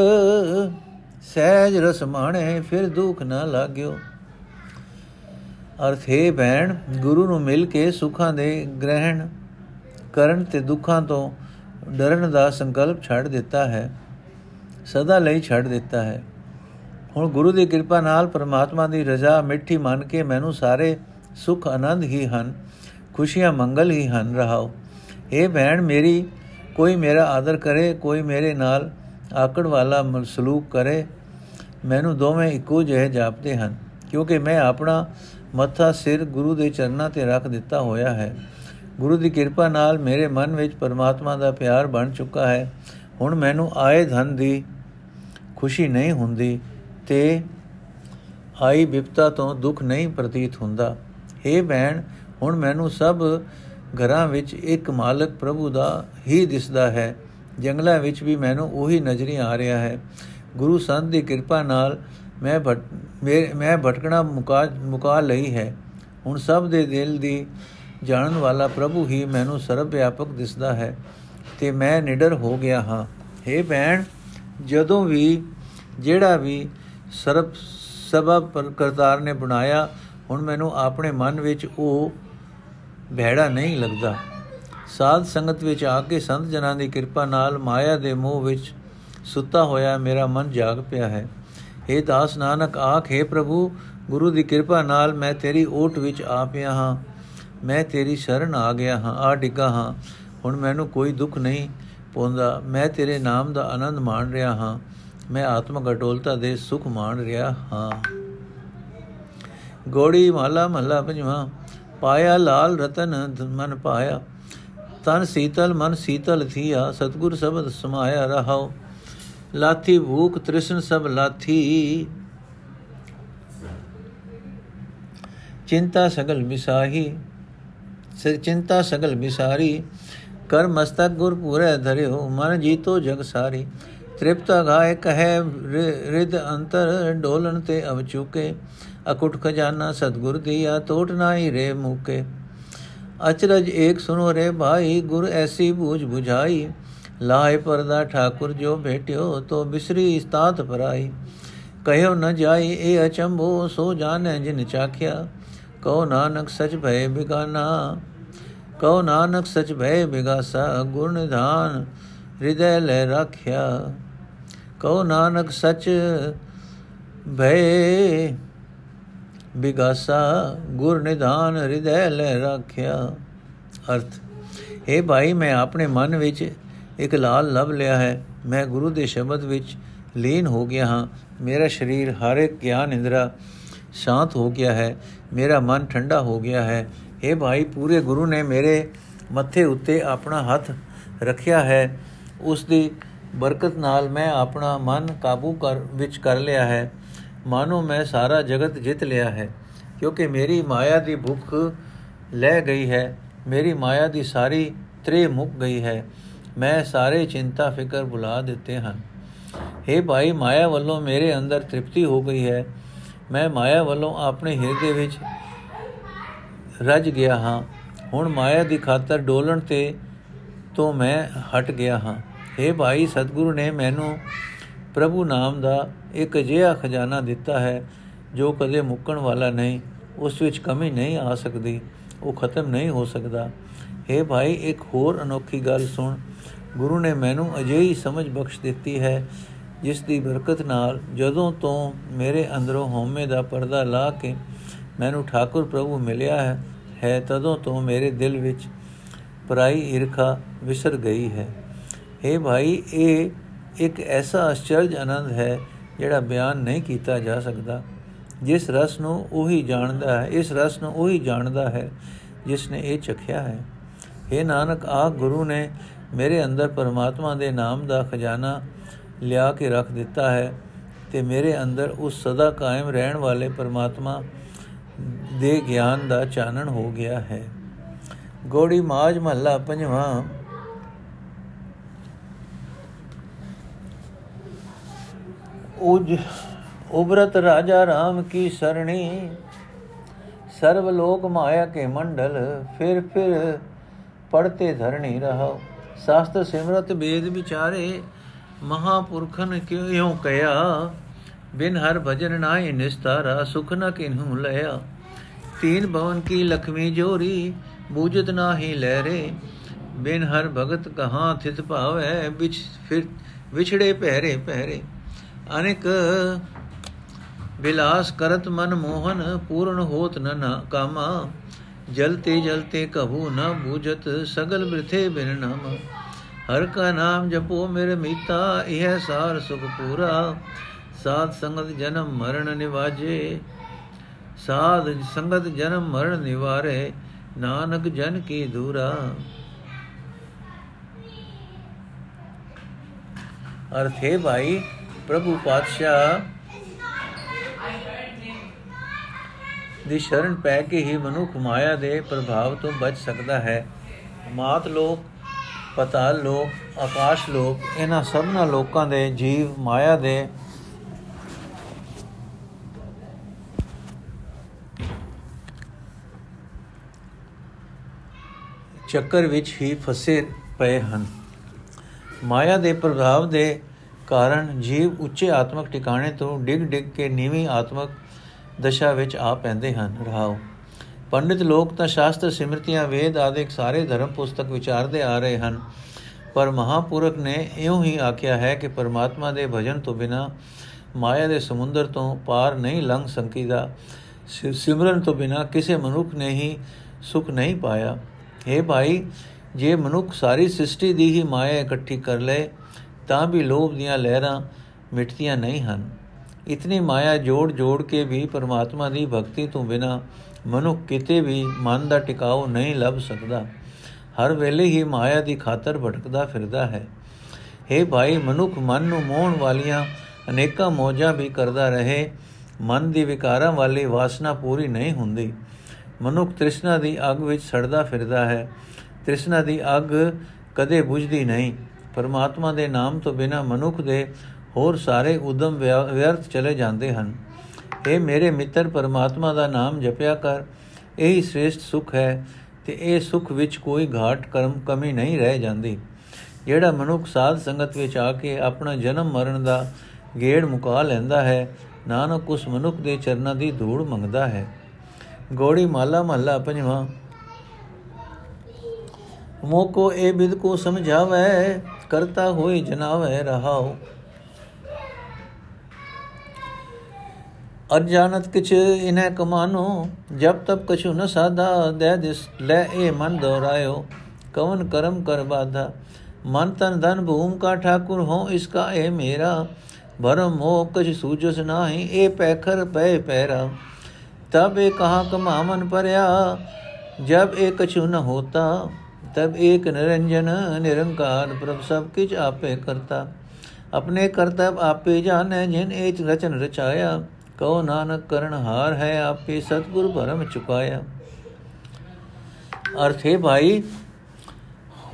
ਸਹਿਜ ਰਸ ਮਾਣੇ, ਫਿਰ ਦੁਖ ਨ ਲਾਗਿਓ। ਅਰਥ ਹੈ ਭੈਣ, ਗੁਰੂ ਨੂੰ ਮਿਲ ਕੇ ਸੁੱਖਾਂ ਦੇ ਗ੍ਰਹਿਣ ਕਰਨ ਤੇ ਦੁੱਖਾਂ ਤੋਂ ਡਰਨ ਦਾ ਸੰਕਲਪ ਛੱਡ ਦਿੱਤਾ ਹੈ, ਸਦਾ ਲਈ ਛੱਡ ਦਿੱਤਾ ਹੈ। ਹੁਣ ਗੁਰੂ ਦੀ ਕਿਰਪਾ ਨਾਲ ਪਰਮਾਤਮਾ ਦੀ ਰਜ਼ਾ ਮਿੱਠੀ ਮੰਨ ਕੇ ਮੈਨੂੰ ਸਾਰੇ ਸੁਖ ਆਨੰਦ ਹੀ ਹਨ, ਖੁਸ਼ੀਆਂ ਮੰਗਲ ਹੀ ਹਨ, ਰਹਾਓ। ਇਹ ਭੈਣ ਮੇਰੀ, ਕੋਈ ਮੇਰਾ ਆਦਰ ਕਰੇ, ਕੋਈ ਮੇਰੇ ਨਾਲ ਆਕੜ ਵਾਲਾ ਸਲੂਕ ਕਰੇ, ਮੈਨੂੰ ਦੋਵੇਂ ਇੱਕੋ ਜਿਹੇ ਜਾਪਦੇ ਹਨ, ਕਿਉਂਕਿ ਮੈਂ ਆਪਣਾ ਮੱਥਾ ਸਿਰ ਗੁਰੂ ਦੇ ਚਰਨਾਂ ਤੇ ਰੱਖ ਦਿੱਤਾ ਹੋਇਆ ਹੈ। ਗੁਰੂ ਦੀ ਕਿਰਪਾ ਨਾਲ ਮੇਰੇ ਮਨ ਵਿੱਚ ਪਰਮਾਤਮਾ ਦਾ ਪਿਆਰ ਬਣ ਚੁੱਕਾ ਹੈ। ਹੁਣ ਮੈਨੂੰ ਆਏ ਧਨ ਦੀ ਖੁਸ਼ੀ ਨਹੀਂ ਹੁੰਦੀ ਤੇ ਆਈ ਵਿਪਤਾ ਤੋਂ ਦੁੱਖ ਨਹੀਂ ਪ੍ਰਤੀਤ ਹੁੰਦਾ। हे ਭੈਣ, ਹੁਣ ਮੈਨੂੰ ਸਭ ਘਰਾਂ ਵਿੱਚ ਇੱਕ ਮਾਲਕ ਪ੍ਰਭੂ ਦਾ ਹੀ ਦਿਸਦਾ ਹੈ। ਜੰਗਲਾਂ ਵਿੱਚ ਵੀ ਮੈਨੂੰ ਉਹੀ ਨਜ਼ਰੀ ਆ ਰਿਹਾ ਹੈ। ਗੁਰੂ ਸੰਤ ਦੀ ਕਿਰਪਾ ਨਾਲ ਮੈਂ ਮੈਂ ਭਟਕਣਾ ਮੁਕਾ ਮੁਕਾ ਲਈ ਹੈ। ਹੁਣ ਸਭ ਦੇ ਦਿਲ ਦੀ ਜਾਣਨ ਵਾਲਾ ਪ੍ਰਭੂ ਹੀ ਮੈਨੂੰ ਸਰਬ ਵਿਆਪਕ ਦਿਸਦਾ ਹੈ ਤੇ ਮੈਂ ਨਿਡਰ ਹੋ ਗਿਆ ਹਾਂ। हे ਭੈਣ, ਜਦੋਂ ਵੀ ਜਿਹੜਾ ਵੀ ਸਰਬ ਸਬਬ ਕਰਤਾਰ ਨੇ ਬਣਾਇਆ, ਹੁਣ ਮੈਨੂੰ ਆਪਣੇ ਮਨ ਵਿੱਚ ਉਹ ਭੈੜਾ ਨਹੀਂ ਲੱਗਦਾ। ਸਾਧ ਸੰਗਤ ਵਿੱਚ ਆ ਕੇ ਸੰਤ ਜਨਾਂ ਦੀ ਕਿਰਪਾ ਨਾਲ ਮਾਇਆ ਦੇ ਮੋਹ ਵਿੱਚ ਸੁੱਤਾ ਹੋਇਆ ਮੇਰਾ ਮਨ ਜਾਗ ਪਿਆ ਹੈ। हे ਦਾਸ ਨਾਨਕ, ਆਖੇ ਪ੍ਰਭੂ, ਗੁਰੂ ਦੀ ਕਿਰਪਾ ਨਾਲ ਮੈਂ ਤੇਰੀ ਓਟ ਵਿੱਚ ਆ ਪਿਆ ਹਾਂ। ਮੈਂ ਤੇਰੀ ਸ਼ਰਨ ਆ ਗਿਆ ਹਾਂ, ਆ ਡਿੱਗਾ ਹਾਂ। ਹੁਣ ਮੈਨੂੰ ਕੋਈ ਦੁੱਖ ਨਹੀਂ ਪਉਂਦਾ ਮੈਂ ਤੇਰੇ ਨਾਮ ਦਾ ਆਨੰਦ ਮਾਣ ਰਿਹਾ ਹਾਂ। ਮੈਂ ਆਤਮਕ ਅਟੋਲਤਾ ਦੇ ਸੁਖ ਮਾਣ ਰਿਹਾ ਹਾਂ। ਗੋੜੀ ਮਾਲਾ ਮਹਲਾ ਪੰਜਵਾ, ਪਾਇਆ ਲਾਲ ਰਤਨ ਮਨ ਪਾਇਆ, ਤਨ ਸੀਤਲ ਮਨ ਸੀਤਲ ਥੀਆ, ਸਤਗੁਰ ਸਬਦ ਸਮਾਇਆ ਰਹਾਓ ਲਾਥੀ ਭੂਖ ਤ੍ਰਿਸ਼ਨ ਸਭ ਲਾਥੀ। ਚਿੰਤਾ ਸਗਲ ਮਿਸਾਹੀ ਸਿਰ ਚਿੰਤਾ ਸਗਲ ਬਿਸਾਰੀ ਕਰ ਮਸਤਕ ਗੁਰ ਪੂਰੇ ਧਰਿਓ, ਮਨ ਜੀਤੋ ਜਗ ਸਾਰੀ ਤ੍ਰਿਪਤ ਗਾਇ ਕਹੈ ਰਿਦ ਅੰਤਰ ਡੋਲਣ ਤੇ ਅਵ ਚੁਕੇ, ਅਕੁਟ ਖਜ਼ਾਨਾ ਸਤਗੁਰ ਦੀਆ ਟੋਟ ਨਾਹੀ ਰੇ ਮੁਕੇ। ਅਚਰਜ ਏਕ ਸੁਨੋ ਰੇ ਭਾਈ, ਗੁਰ ਐਸੀ ਬੂਝ 부ਝਾਈ ਲਾਇ ਪਰਦਾ ਠਾਕੁਰ ਜੋ ਭੇਟਿਓ, ਤੋ ਬਿਸਰੀ ਇਸਤਾਤ ਪਰਾਈ। ਕਹਿਓ ਨ ਜਾਈ, ਇਹ ਅਚੰਭੋ, ਸੋ ਜਾਣੈ ਜਿਨ ਚਾਖਿਆ। ਕਉ ਨਾਨਕ ਸਚ ਭਏ ਬਿਗਾਨਾ ਕਉ ਨਾਨਕ ਸਚ ਭਏ ਬਿਗਾਸਾ, ਗੁਰ ਨਿਧਾਨ, ਹਿਰਦੈ ਲੈ ਰੱਖਿਆ। ਕਉ ਨਾਨਕ ਸਚ ਭਏ। ਬਿਗਾਸਾ ਗੁਰ ਨਿਧਾਨ ਹਿਰਦੈ ਲੈ ਰੱਖਿਆ। ਅਰਥ हे ਭਾਈ, ਮੈਂ ਆਪਣੇ ਮਨ ਵਿੱਚ ਇੱਕ ਲਾਲ ਲਭ ਲਿਆ ਹੈ। ਮੈਂ ਗੁਰੂ ਦੇ ਸ਼ਬਦ ਵਿੱਚ ਲੀਨ ਹੋ ਗਿਆ ਹਾਂ। ਮੇਰਾ ਸਰੀਰ ਹਰ ਇੱਕ ਗਿਆਨ ਇੰਦਰਾ ਸ਼ਾਂਤ ਹੋ ਗਿਆ ਹੈ। ਮੇਰਾ ਮਨ ਠੰਡਾ ਹੋ ਗਿਆ ਹੈ। ਇਹ ਭਾਈ, ਪੂਰੇ ਗੁਰੂ ਨੇ ਮੇਰੇ ਮੱਥੇ ਉੱਤੇ ਆਪਣਾ ਹੱਥ ਰੱਖਿਆ ਹੈ। ਉਸ ਦੀ ਬਰਕਤ ਨਾਲ ਮੈਂ ਆਪਣਾ ਮਨ ਕਾਬੂ ਕਰ, ਵਿੱਚ ਕਰ ਲਿਆ ਹੈ। ਮਾਨੋ ਮੈਂ ਸਾਰਾ ਜਗਤ ਜਿੱਤ ਲਿਆ ਹੈ, ਕਿਉਂਕਿ ਮੇਰੀ ਮਾਇਆ ਦੀ ਭੁੱਖ ਲੈ ਗਈ ਹੈ, ਮੇਰੀ ਮਾਇਆ ਦੀ ਸਾਰੀ ਤ੍ਰੇ ਮੁੱਕ ਗਈ ਹੈ, ਮੈਂ ਸਾਰੇ ਚਿੰਤਾ ਫਿਕਰ ਭੁਲਾ ਦਿੱਤੇ ਹਨ। हे ਭਾਈ, ਮਾਇਆ ਵੱਲੋਂ ਮੇਰੇ ਅੰਦਰ ਤ੍ਰਿਪਤੀ ਹੋ ਗਈ ਹੈ, ਮੈਂ ਮਾਇਆ ਵੱਲੋਂ ਆਪਣੇ ਹਿਰਦੇ ਵਿੱਚ ਰਜ ਗਿਆ ਹਾਂ। ਹੁਣ ਮਾਇਆ ਦੀ ਖਾਤਰ ਡੋਲਣ ਤੇ ਤੋਂ ਮੈਂ ਹਟ ਗਿਆ ਹਾਂ। हे ਭਾਈ ਸਤਿਗੁਰੂ ਨੇ ਮੈਨੂੰ ਪ੍ਰਭੂ ਨਾਮ ਦਾ ਇੱਕ ਅਜਿਹਾ ਖਜ਼ਾਨਾ ਦਿੱਤਾ ਹੈ, ਜੋ ਕਦੇ ਮੁੱਕਣ ਵਾਲਾ ਨਹੀਂ, ਉਸ ਵਿੱਚ ਕਮੀ ਨਹੀਂ ਆ ਸਕਦੀ, ਉਹ ਖਤਮ ਨਹੀਂ ਹੋ ਸਕਦਾ। हे ਭਾਈ, ਇੱਕ ਹੋਰ ਅਨੋਖੀ ਗੱਲ ਸੁਣ। ਗੁਰੂ ਨੇ ਮੈਨੂੰ ਅਜਿਹੀ ਸਮਝ ਬਖਸ਼ ਦਿੱਤੀ ਹੈ, ਜਿਸ ਦੀ ਬਰਕਤ ਨਾਲ ਜਦੋਂ ਤੋਂ ਮੇਰੇ ਅੰਦਰੋਂ ਹਉਮੈ ਦਾ ਪਰਦਾ ਲਾ ਕੇ ਮੈਨੂੰ ਠਾਕੁਰ ਪ੍ਰਭੂ ਮਿਲਿਆ ਹੈ ਹੈ ਤਦੋਂ ਤੋਂ ਮੇਰੇ ਦਿਲ ਵਿੱਚ ਪਰਾਈ ਈਰਖਾ ਵਿਸਰ ਗਈ ਹੈ। اے ਭਾਈ, ਇਹ ਇੱਕ ਐਸਾ ਅਚਰਜ ਆਨੰਦ ਹੈ ਜਿਹੜਾ ਬਿਆਨ ਨਹੀਂ ਕੀਤਾ ਜਾ ਸਕਦਾ। ਜਿਸ ਰਸ ਨੂੰ ਉਹੀ ਜਾਣਦਾ ਹੈ, ਇਸ ਰਸ ਨੂੰ ਉਹੀ ਜਾਣਦਾ ਹੈ ਜਿਸ ਨੇ ਇਹ ਚਖਿਆ ਹੈ। ਇਹ ਨਾਨਕ ਆ ਗੁਰੂ ਨੇ ਮੇਰੇ ਅੰਦਰ ਪਰਮਾਤਮਾ ਦੇ ਨਾਮ ਦਾ ਖਜ਼ਾਨਾ ਲਿਆ ਕੇ ਰੱਖ ਦਿੱਤਾ ਹੈ ਤੇ ਮੇਰੇ ਅੰਦਰ ਉਸ ਸਦਾ ਕਾਇਮ ਰਹਿਣ ਵਾਲੇ ਪਰਮਾਤਮਾ ਦੇ ਗਿਆਨ ਦਾ ਚਾਨਣ ਹੋ ਗਿਆ ਹੈ। ਗੋੜੀ ਮਾਜ ਮਹੱਲਾ ਪੰਜਵਾਂ ਉਜ ਉਬਰਤ ਰਾਜਾ ਰਾਮ ਕੀ ਸਰਣੀ। ਸਰਬ ਲੋਕ ਮਾਇਆ ਕੇ ਮੰਡਲ, ਫਿਰ ਫਿਰ ਪੜਤੇ ਧਰਣੀ ਰਹਾ ਸ਼ਾਸਤਰ ਸਿਮਰਤ ਵੇਦ ਵਿਚਾਰੇ, ਮਹਾਪੁਰਖਨ ਕਿਉ ਕਹਿਆ ਬਿਨ ਹਰ ਭਜਨ ਨਾਹੀ ਨਿਸਤਾਰਾ, ਸੁਖ ਨ ਕਿਨਹੂ ਲਿਆ ਤੀਨ ਭਵਨ ਕੀ ਲਖਮੀ ਜੋਰੀ, ਬੂਜਤ ਨਾਹੀ ਲਹਿਰੇ। ਬਿਨ ਹਰ ਭਗਤ ਕਹਾਂ ਥਿਤ ਭਾਵੈ ਵਿਚ ਫਿਰ ਵਿਛੜੇ ਪਹਿਰੇ ਪਹਿਰੇ। ਅਨੇਕ ਬਿਲਾਸ ਕਰਤ ਮਨ ਮੋਹਨ, ਪੂਰਨ ਹੋਤ ਨ ਕਾਮਾ। ਜਲਤੇ ਜਲਤੇ ਕਹੂ ਨ ਬੂਝਤ ਸਗਲ ਬ੍ਰਿਥੇ ਬਿਨ ਨਾਮ। ਹਰ ਕਾ ਨਾਮ ਜਪੋ ਮੇਰੇ ਮੀਤਾ, ਇਹ ਸਾਰ ਸੁਖ ਪੂਰਾ। ਸਾਧ ਸੰਗਤ ਜਨਮ ਮਰਨ ਨਿਵਾਜੇ। ਸਾਧ ਸੰਗਤ ਜਨਮ ਮਰਨ ਨਿਵਾਰੇ, ਨਾਨਕ ਜਨ ਕੀ ਦੂਰਾ। ਅਰਥੇ ਭਾਈ ਪ੍ਰਭੂ ਪਾਤਸ਼ਾਹ ਦੀ ਸ਼ਰਨ ਪੈ ਕੇ ਹੀ ਮਨੁੱਖ ਮਾਇਆ ਦੇ ਪ੍ਰਭਾਵ ਤੋਂ ਬਚ ਸਕਦਾ ਹੈ। ਮਾਤ ਲੋਕ, ਪਤਾਲ ਲੋਕ, ਆਕਾਸ਼ ਲੋਕ, ਇਹਨਾਂ ਸਭਨਾ ਲੋਕਾਂ ਦੇ ਜੀਵ ਮਾਇਆ ਦੇ ਚੱਕਰ ਵਿੱਚ ਹੀ ਫਸੇ ਪਏ ਹਨ। ਮਾਇਆ ਦੇ ਪ੍ਰਭਾਵ ਦੇ ਕਾਰਨ ਜੀਵ ਉੱਚੇ ਆਤਮਿਕ ਟਿਕਾਣੇ ਤੋਂ ਡਿੱਗ ਡਿੱਗ ਕੇ ਨੀਵੀਂ ਆਤਮਿਕ ਦਸ਼ਾ ਵਿੱਚ ਆ ਪੈਂਦੇ ਹਨ। ਰਹਾਓ। ਪੰਡਿਤ ਲੋਕ ਤਾਂ ਸ਼ਾਸਤਰ ਸਿਮਰਤੀਆਂ, ਵੇਦ ਆਦਿਕ ਸਾਰੇ ਧਰਮ ਪੁਸਤਕ ਵਿਚਾਰਦੇ ਆ ਰਹੇ ਹਨ। ਪਰ ਮਹਾਪੁਰਖ ਨੇ ਇਉਂ ਹੀ ਆਖਿਆ ਹੈ ਕਿ ਪਰਮਾਤਮਾ ਦੇ ਭਜਨ ਤੋਂ ਬਿਨਾ ਮਾਇਆ ਦੇ ਸਮੁੰਦਰ ਤੋਂ ਪਾਰ ਨਹੀਂ ਲੰਘ ਸਕੀਦਾ। ਸਿਮਰਨ ਤੋਂ ਬਿਨਾ ਕਿਸੇ ਮਨੁੱਖ ਨੇ ਹੀ ਸੁਖ ਨਹੀਂ ਪਾਇਆ। हे ਭਾਈ, ਜੇ ਮਨੁੱਖ ਸਾਰੀ ਸ੍ਰਿਸ਼ਟੀ ਦੀ ਹੀ ਮਾਇਆ ਇਕੱਠੀ ਕਰ ਲਏ ਤਾਂ ਵੀ ਲੋਭ ਦੀਆਂ ਲਹਿਰਾਂ ਮਿਟਦੀਆਂ ਨਹੀਂ ਹਨ। ਇਤਨੀ ਮਾਇਆ ਜੋੜ ਜੋੜ ਕੇ ਵੀ ਪਰਮਾਤਮਾ ਦੀ ਭਗਤੀ ਤੋਂ ਬਿਨਾ ਮਨੁੱਖ ਕਿਤੇ ਵੀ ਮਨ ਦਾ ਟਿਕਾਉ ਨਹੀਂ ਲੱਭ ਸਕਦਾ। ਹਰ ਵੇਲੇ ਹੀ ਮਾਇਆ ਦੀ ਖਾਤਰ ਭਟਕਦਾ ਫਿਰਦਾ ਹੈ। हे ਭਾਈ, ਮਨੁੱਖ ਮਨ ਨੂੰ ਮੋਹਣ ਵਾਲੀਆਂ ਅਨੇਕਾਂ ਮੋਜਾਂ ਵੀ ਕਰਦਾ ਰਹੇ। ਮਨ ਦੀ ਵਿਕਾਰਾਂ ਵਾਲੀ ਵਾਸਨਾ ਪੂਰੀ ਨਹੀਂ ਹੁੰਦੀ। ਮਨੁੱਖ ਤ੍ਰਿਸ਼ਨਾ ਦੀ ਅੱਗ ਵਿੱਚ ਸੜਦਾ ਫਿਰਦਾ ਹੈ। ਤ੍ਰਿਸ਼ਨਾ ਦੀ ਅੱਗ ਕਦੇ ਬੁਝਦੀ ਨਹੀਂ। ਪਰਮਾਤਮਾ ਦੇ ਨਾਮ ਤੋਂ ਬਿਨਾ ਮਨੁੱਖ ਦੇ ਹੋਰ ਸਾਰੇ ਉਦਮ ਵਿਅਰਥ ਚਲੇ ਜਾਂਦੇ ਹਨ। ਇਹ ਮੇਰੇ ਮਿੱਤਰ, ਪਰਮਾਤਮਾ ਦਾ ਨਾਮ ਜਪਿਆ ਕਰ। ਇਹ ਹੀ ਸ੍ਰੇਸ਼ਟ ਸੁਖ ਹੈ ਤੇ ਇਹ ਸੁਖ ਵਿੱਚ ਕੋਈ ਘਾਟ ਕਰਮ, ਕਮੀ ਨਹੀਂ ਰਹਿ ਜਾਂਦੀ। ਜਿਹੜਾ ਮਨੁੱਖ ਸਾਧ ਸੰਗਤ ਵਿੱਚ ਆ ਕੇ ਆਪਣਾ ਜਨਮ ਮਰਨ ਦਾ ਗੇੜ ਮੁਕਾ ਲੈਂਦਾ ਹੈ, ਨਾਨਕ ਉਸ ਮਨੁੱਖ ਦੇ ਚਰਨਾਂ ਦੀ ਧੂੜ ਮੰਗਦਾ ਹੈ। ਗੋੜੀ ਮਾਲਾ ਮਹੱਲਾ ਪੰਜਵਾਂ। ਮੋਕੋ ਇਹ ਬਿਦ ਕੋ ਸਮਝਾਵੇ ਕਰਤਾ ਹੋਏ ਜਨਾਵੇ ਰਹਾਓ ਅਰਜਾਨਤ ਕਿਛ ਇਨੈ ਕਮਾਨੋ ਜਬ ਤਬ ਕਛੁ ਨ ਸਾਦਾ ਦੇ ਦਿਸ ਲੈ ਇਹ ਮਨ ਦੋਰਾਇਓ ਕਵਨ ਕਰਮ ਕਰ ਬਾਧਾ ਮਨ ਤਨ ਧਨ ਭੂਮ ਕਾ ਠਾਕੁਰ ਹੋ ਇਸਕਾ ਇਹ ਮੇਰਾ ਭਰਮ ਮੋਹ ਕਛ ਸੂਜਸ ਨਾਹੀ ਇਹ ਪੈਖਰ ਪੈ ਪੈਰਾ ਤਬ ਇਹ ਕਹਾ ਕਮਾਵਨ ਪਰਿਆ ਜਬ ਇਹ ਕਛੁ ਨ ਹੋਤਾ ਤਬ ਏਕ ਨਿਰੰਜਨ, ਨਿਰੰਕਾਰ ਪ੍ਰਭ ਸਭ ਕਿਛ ਆਪੇ ਕਰਤਾ। ਆਪਣੇ ਕਰਤਬ ਆਪੇ ਜਾਣੈ ਜਿਨ ਇਹ ਰਚਨ ਰਚਾਇਆ। ਕਉ ਨਾਨਕ ਕਰਨ ਹਾਰ ਹੈ ਆਪੇ ਸਤਗੁਰ ਭਰਮ ਚੁਕਾਇਆ। ਅਰਥ ਹੈ ਭਾਈ,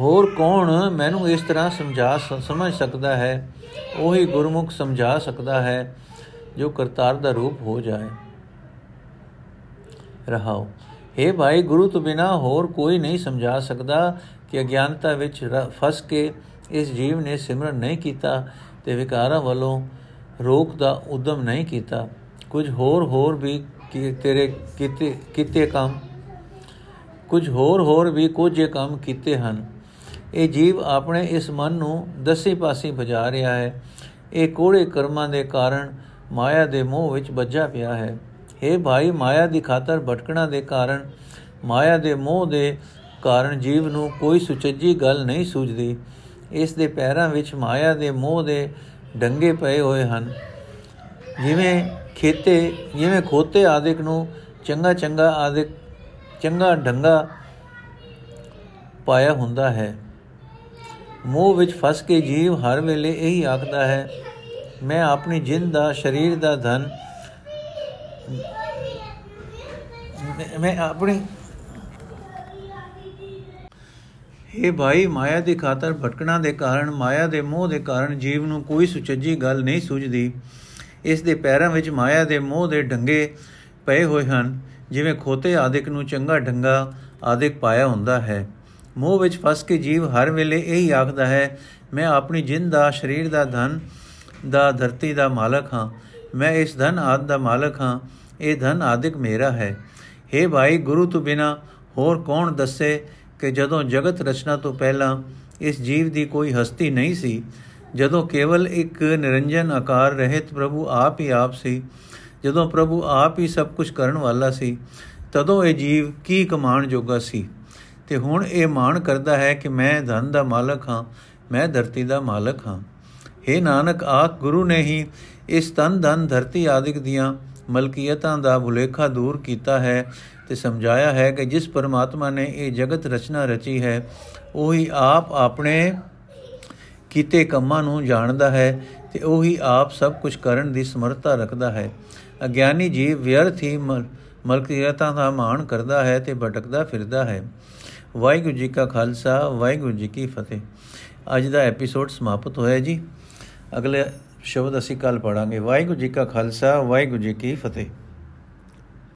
ਹੋਰ ਕੌਣ ਮੈਨੂੰ ਇਸ ਤਰ੍ਹਾਂ ਸਮਝਾ ਸਮਝ ਸਕਦਾ ਹੈ? ਉਹੀ ਗੁਰਮੁਖ ਸਮਝਾ ਸਕਦਾ ਹੈ ਜੋ ਕਰਤਾਰ ਦਾ ਰੂਪ ਹੋ ਜਾਏ। ਰਹਾਓ। हे ਭਾਈ, ਗੁਰੂ ਤੋਂ ਬਿਨਾ ਹੋਰ ਕੋਈ ਨਹੀਂ ਸਮਝਾ ਸਕਦਾ ਕਿ ਅਗਿਆਨਤਾ ਵਿੱਚ ਫਸ ਕੇ ਇਸ ਜੀਵ ਨੇ ਸਿਮਰਨ ਨਹੀਂ ਕੀਤਾ ਤੇ ਵਿਕਾਰਾਂ ਵੱਲੋਂ ਰੋਕ ਦਾ ਉਦਮ ਨਹੀਂ ਕੀਤਾ। ਕੁਝ ਹੋਰ ਹੋਰ ਵੀ ਤੇਰੇ ਕੀਤੇ ਕੀਤੇ ਕੰਮ, ਕੁਝ ਹੋਰ ਹੋਰ ਵੀ ਕੁਝ ਕੰਮ ਕੀਤੇ ਹਨ। ਇਹ ਜੀਵ ਆਪਣੇ ਇਸ ਮਨ ਨੂੰ ਦਸੇ ਪਾਸੇ ਭਜਾ ਰਿਹਾ ਹੈ। ਇਹ ਕੋੜੇ ਕਰਮਾਂ ਦੇ ਕਾਰਨ ਮਾਇਆ ਦੇ ਮੋਹ ਵਿੱਚ ਵੱਜਾ ਪਿਆ ਹੈ। हे ਭਾਈ, ਮਾਇਆ ਦੀ ਖਾਤਰ ਭਟਕਣਾ ਦੇ ਕਾਰਨ, ਮਾਇਆ ਦੇ ਮੋਹ ਦੇ ਕਾਰਨ ਜੀਵ ਨੂੰ ਕੋਈ ਸੁਚੱਜੀ ਗੱਲ ਨਹੀਂ ਸੂਝਦੀ। ਇਸ ਦੇ ਪੈਰਾਂ ਵਿੱਚ ਮਾਇਆ ਦੇ ਮੋਹ ਦੇ ਡੰਗੇ ਪਏ ਹੋਏ ਹਨ। ਜਿਵੇਂ ਖੇਤੇ, ਜਿਵੇਂ ਖੋਤੇ ਆਦਿਕ ਨੂੰ ਚੰਗਾ ਚੰਗਾ ਆਦਿਕ, ਚੰਗਾ ਢੰਗਾ ਪਾਇਆ ਹੁੰਦਾ ਹੈ। ਮੋਹ ਵਿੱਚ ਫਸ ਕੇ ਜੀਵ ਹਰ ਵੇਲੇ ਇਹੀ ਆਖਦਾ ਹੈ, ਮੈਂ ਆਪਣੀ ਜਿੰਦ ਦਾ, ਸਰੀਰ ਦਾ ਧਨ ਮੈਂ ਆਪਣੀ ਇਹ ਭਾਈ, ਮਾਇਆ ਦੀ ਖਾਤਰ ਭਟਕਣਾ ਦੇ ਕਾਰਨ, ਮਾਇਆ ਦੇ ਮੋਹ ਦੇ ਕਾਰਨ ਜੀਵ ਨੂੰ ਕੋਈ ਸੁਚੱਜੀ ਗੱਲ ਨਹੀਂ ਸੁਝਦੀ। ਇਸ ਦੇ ਪੈਰਾਂ ਵਿੱਚ ਮਾਇਆ ਦੇ ਮੋਹ ਦੇ ਢੰਗੇ ਪਏ ਹੋਏ ਹਨ, ਜਿਵੇਂ ਖੋਤੇ ਆਦਿਕ ਨੂੰ ਚੰਗਾ ਢੰਗਾ ਆਦਿਕ ਪਾਇਆ ਹੁੰਦਾ ਹੈ। ਮੋਹ ਵਿੱਚ ਫਸ ਕੇ ਜੀਵ ਹਰ ਵੇਲੇ ਇਹੀ ਆਖਦਾ ਹੈ, ਮੈਂ ਆਪਣੀ ਜਿੰਦ ਦਾ, ਸਰੀਰ ਦਾ, ਧਨ ਦਾ, ਧਰਤੀ ਦਾ ਮਾਲਕ ਹਾਂ। ਮੈਂ ਇਸ ਧਨ ਆਦ ਦਾ ਮਾਲਕ ਹਾਂ, ਇਹ ਧਨ ਆਦਿਕ ਮੇਰਾ ਹੈ। हे ਭਾਈ, ਗੁਰੂ ਤੋਂ ਬਿਨਾ ਹੋਰ ਕੌਣ ਦੱਸੇ ਕਿ ਜਦੋਂ ਜਗਤ ਰਚਨਾ ਤੋਂ ਪਹਿਲਾਂ ਇਸ ਜੀਵ ਦੀ ਕੋਈ ਹਸਤੀ ਨਹੀਂ ਸੀ, ਜਦੋਂ ਕੇਵਲ ਇੱਕ ਨਿਰੰਜਨ ਆਕਾਰ ਰਹਿਤ ਪ੍ਰਭੂ ਆਪ ਹੀ ਆਪ ਸੀ, ਜਦੋਂ ਪ੍ਰਭੂ ਆਪ ਹੀ ਸਭ ਕੁਝ ਕਰਨ ਵਾਲਾ ਸੀ, ਤਦੋਂ ਇਹ ਜੀਵ ਕੀ ਕਮਾਣ ਜੋਗਾ ਸੀ? ਤੇ ਹੁਣ ਇਹ ਮਾਣ ਕਰਦਾ ਹੈ ਕਿ ਮੈਂ ਧਨ ਦਾ ਮਾਲਕ ਹਾਂ, ਮੈਂ ਧਰਤੀ ਦਾ ਮਾਲਕ ਹਾਂ। हे ਨਾਨਕ, ਆਖ ਗੁਰੂ ਨੇ ਹੀ ਇਸ ਤਨ ਧਨ ਧਰਤੀ ਆਦਿਕ ਦੀਆਂ ਮਲਕੀਅਤਾਂ ਦਾ ਭੁਲੇਖਾ ਦੂਰ ਕੀਤਾ ਹੈ ਤੇ ਸਮਝਾਇਆ ਹੈ ਕਿ ਜਿਸ ਪਰਮਾਤਮਾ ਨੇ ਇਹ ਜਗਤ ਰਚਨਾ ਰਚੀ ਹੈ, ਉਹੀ ਆਪ ਆਪਣੇ ਕੀਤੇ ਕੰਮਾਂ ਨੂੰ ਜਾਣਦਾ ਹੈ ਤੇ ਉਹੀ ਆਪ ਸਭ ਕੁਝ ਕਰਨ ਦੀ ਸਮਰੱਥਾ ਰੱਖਦਾ ਹੈ। ਅਗਿਆਨੀ ਜੀਵ ਵਿਅਰਥ ਹੀ ਮਲਕੀਅਤਾਂ ਦਾ ਮਾਣ ਕਰਦਾ ਹੈ ਤੇ ਭਟਕਦਾ ਫਿਰਦਾ ਹੈ। ਵਾਹਿਗੁਰੂ ਜੀ ਕਾ ਖਾਲਸਾ, ਵਾਹਿਗੁਰੂ ਜੀ ਕੀ ਫਤਿਹ। ਅੱਜ ਦਾ ਐਪੀਸੋਡ ਸਮਾਪਤ ਹੋਇਆ ਜੀ। ਅਗਲੇ ਸ਼ਬਦ ਅਸੀਂ ਕੱਲ ਪੜਾਂਗੇ ਵਾਹਿਗੁਰੂ ਜੀ ਕਾ ਖਾਲਸਾ ਵਾਹਿਗੁਰੂ ਜੀ ਕੀ ਫਤਿਹ।